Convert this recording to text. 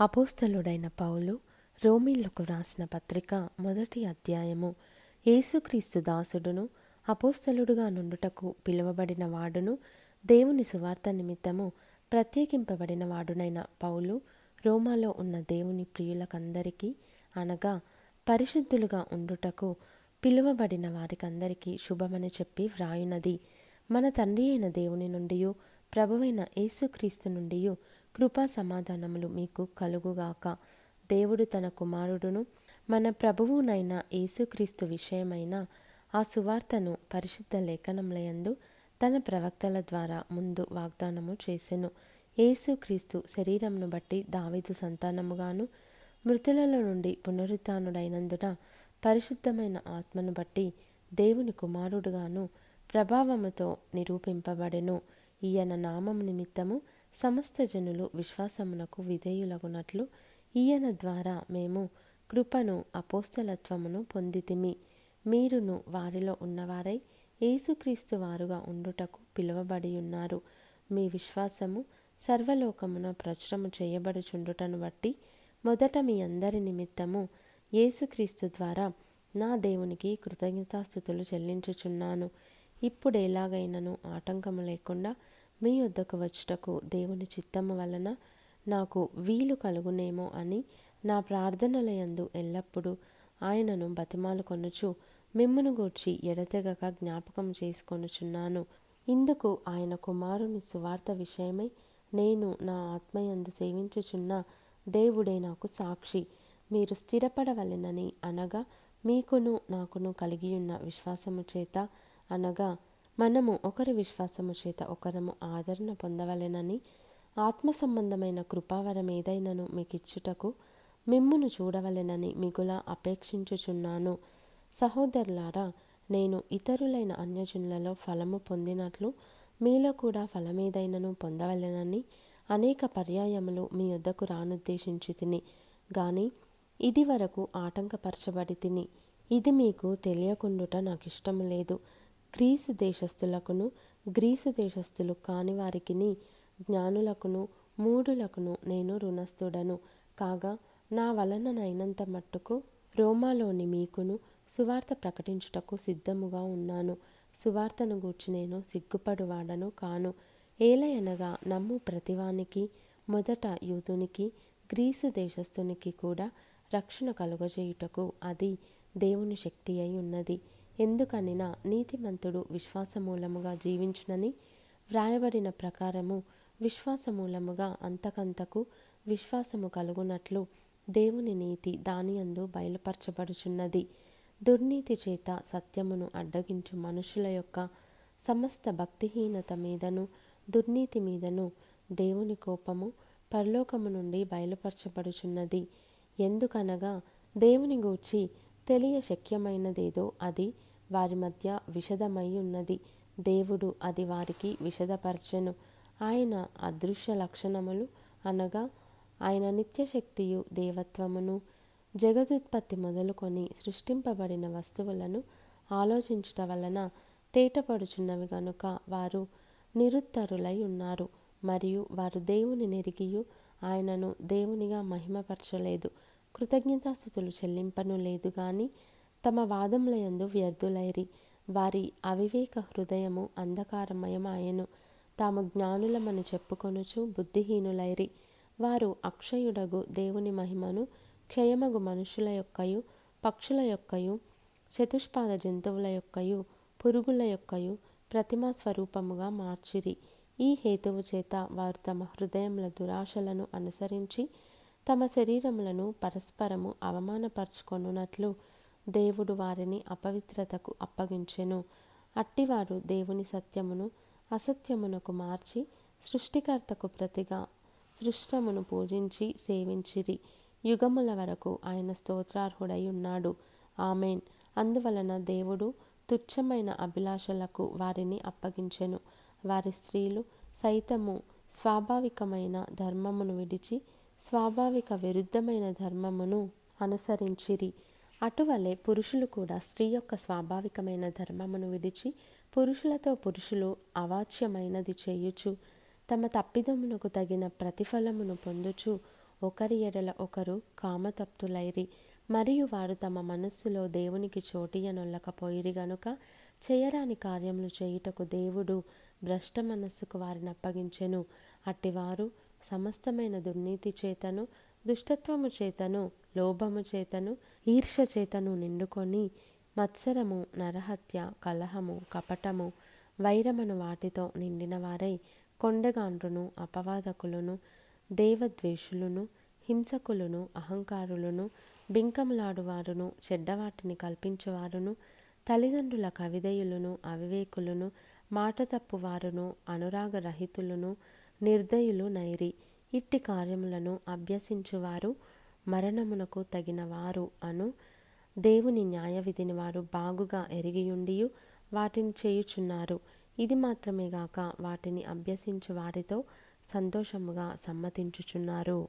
అపోస్తలుడైన పౌలు రోమీలకు వ్రాసిన పత్రిక మొదటి అధ్యాయము. యేసుక్రీస్తు దాసుడును అపోస్తలుడుగా నుండుటకు పిలువబడిన వాడును దేవుని సువార్త నిమిత్తము ప్రత్యేకింపబడిన వాడునైన పౌలు రోమాలో ఉన్న దేవుని ప్రియులకందరికీ అనగా పరిశుద్ధులుగా ఉండుటకు పిలువబడిన వారికందరికీ శుభమని చెప్పి వ్రాయునది. మన తండ్రి అయిన దేవుని నుండియు ప్రభువైన యేసుక్రీస్తు నుండి కృపా సమాధానములు మీకు కలుగుగాక. దేవుడు తన కుమారుడును మన ప్రభువునైన యేసుక్రీస్తు విషయమైన ఆ సువార్తను పరిశుద్ధ లేఖనములయందు తన ప్రవక్తల ద్వారా ముందు వాగ్దానము చేసెను. యేసుక్రీస్తు శరీరంను బట్టి దావిదు సంతానముగాను మృతులలో నుండి పునరుత్డైనందున పరిశుద్ధమైన ఆత్మను బట్టి దేవుని కుమారుడుగాను ప్రభావముతో నిరూపింపబడెను. ఈయన నామం నిమిత్తము సమస్త జనులు విశ్వాసమునకు విధేయులగునట్లు ఈయన ద్వారా మేము కృపను అపోస్తలత్వమును పొందితిమి. మీరును వారిలో ఉన్నవారై యేసుక్రీస్తు వారుగా ఉండుటకు పిలువబడి ఉన్నారు మీ విశ్వాసము సర్వలోకమున ప్రచురము చేయబడుచుండుటను బట్టి మొదట మీ అందరి నిమిత్తము యేసుక్రీస్తు ద్వారా నా దేవునికి కృతజ్ఞతాస్థుతులు చెల్లించుచున్నాను. ఇప్పుడు ఎలాగైనను ఆటంకము లేకుండా మీ వద్దకు వచ్చుటకు దేవుని చిత్తము వలన నాకు వీలు కలుగునేమో అని నా ప్రార్థనలయందు ఎల్లప్పుడూ ఆయనను బతిమాలు కొనుచు మిమ్మను గూర్చి ఎడతెగక జ్ఞాపకం చేసుకొనుచున్నాను. ఇందుకు ఆయన కుమారుని సువార్త విషయమై నేను నా ఆత్మయందు సేవించుచున్న దేవుడే నాకు సాక్షి. మీరు స్థిరపడవలెనని అనగా మీకును నాకును కలిగియున్న విశ్వాసము చేత అనగా మనము ఒకరి విశ్వాసము చేత ఒకరము ఆదరణ పొందవలెనని ఆత్మ సంబంధమైన కృపావరం ఏదైనను మీకిచ్చుటకు మిమ్మును చూడవలెనని మిగులా అపేక్షించుచున్నాను. సహోదరులారా నేను ఇతరులైన అన్యజనులలో ఫలము పొందినట్లు మీలో కూడా ఫలమేదైనను పొందవలెనని అనేక పర్యాయములు మీ వద్దకు రానుద్దేశించి తిని గాని ఇది వరకు ఆటంకపరచబడి తిని ఇది మీకు తెలియకుండుట నాకు ఇష్టము లేదు. గ్రీసు దేశస్థులకును గ్రీసు దేశస్థులు కాని వారికిని జ్ఞానులకును మూడులకును నేను రుణస్థుడను. కాగా నా వలననైనంత మట్టుకు రోమాలోని మీకును సువార్త ప్రకటించుటకు సిద్ధముగా ఉన్నాను. సువార్తను గూర్చి నేను సిగ్గుపడువాడను కాను. ఏలయనగా నమ్ము ప్రతివానికి మొదట యూదునికి గ్రీసు దేశస్థునికి కూడా రక్షణ కలుగజేయుటకు అది దేవుని శక్తి అయి ఉన్నది. ఎందుకనినా నీతిమంతుడు విశ్వాసమూలముగా జీవించునని వ్రాయబడిన ప్రకారము విశ్వాసమూలముగా అంతకంతకు విశ్వాసము కలుగునట్లు దేవుని నీతి దానియందు బయలుపరచబడుచున్నది. దుర్నీతి చేత సత్యమును అడ్డగించు మనుషుల యొక్క సమస్త భక్తిహీనత మీదను దుర్నీతి మీదను దేవుని కోపము పరలోకము నుండి బయలుపరచబడుచున్నది. ఎందుకనగా దేవుని గూర్చి తెలియ శక్యమైనదేదో అది వారి మధ్య విషదమై ఉన్నది. దేవుడు అది వారికి విషదపరచెను. ఆయన అదృశ్య లక్షణములు అనగా ఆయన నిత్యశక్తియు దేవత్వమును జగదుత్పత్తి మొదలుకొని సృష్టింపబడిన వస్తువులను ఆలోచించట వలన తేటపడుచున్నవి గనుక వారు నిరుత్తరులై ఉన్నారు. మరియు వారు దేవుని నెరిగియు ఆయనను దేవునిగా మహిమపరచలేదు. కృతజ్ఞతాస్థుతులు చెల్లింపను లేదు కానీ తమ వాదములయందు వ్యర్థులైరి. వారి అవివేక హృదయము అంధకారమయమాయెను తాము జ్ఞానులమని చెప్పుకొనుచు బుద్ధిహీనులైరి. వారు అక్షయుడగు దేవుని మహిమను క్షయమగు మనుషుల యొక్కయు పక్షుల యొక్కయు చతుష్పాద జంతువుల యొక్కయు పురుగుల యొక్కయు ప్రతిమా స్వరూపముగా మార్చిరి. ఈ హేతువు చేత వారు తమ హృదయముల దురాశలను అనుసరించి తమ శరీరములను పరస్పరము అవమానపరచుకొనున్నట్లు దేవుడు వారిని అపవిత్రతకు అప్పగించెను. అట్టివారు దేవుని సత్యమును అసత్యమునకు మార్చి సృష్టికర్తకు ప్రతిగా సృష్టమును పూజించి సేవించిరి. యుగముల వరకు ఆయన స్తోత్రార్హుడై ఉన్నాడు ఆమెన్. అందువలన దేవుడు తుచ్చమైన అభిలాషలకు వారిని అప్పగించెను. వారి స్త్రీలు సైతము స్వాభావికమైన ధర్మమును విడిచి స్వాభావిక విరుద్ధమైన ధర్మమును అనుసరించిరి. అటువలే పురుషులు కూడా స్త్రీ యొక్క స్వాభావికమైన ధర్మమును విడిచి పురుషులతో పురుషులు అవాచ్యమైనది చేయుచు తమ తప్పిదమునకు తగిన ప్రతిఫలమును పొందుచు ఒకరి ఎడల ఒకరు కామతప్తులైరి మరియు వారు తమ మనస్సులో దేవునికి చోటియనొల్లకపోయిరి గనుక చేయరాని కార్యములు చేయుటకు దేవుడు భ్రష్ట మనస్సుకు వారిని అప్పగించెను. అట్టివారు సమస్తమైన దుర్నీతి చేతను దుష్టత్వము చేతను లోభము చేతను ఈర్ష చేతను నిండుకొని మత్సరము నరహత్య కలహము కపటము వైరమను వాటితో నిండిన వారై కొండగాండ్రును అపవాదకులను దేవద్వేషులను హింసకులను అహంకారులను బింకములాడువారును చెడ్డవాటిని కల్పించువారును తల్లిదండ్రుల కవిదయులను అవివేకులను మాట తప్పువారును అనురాగరహితులను నిర్దయులు నైరి. ఇట్టి కార్యములను అభ్యసించువారు మరణమునకు తగినవారు అను దేవుని న్యాయ విధిని వారు బాగుగా ఎరిగియుండియు వాటిని చేయుచున్నారు. ఇది మాత్రమే గాక వాటిని అభ్యసించు వారితో సంతోషముగా సమ్మతించుచున్నారు.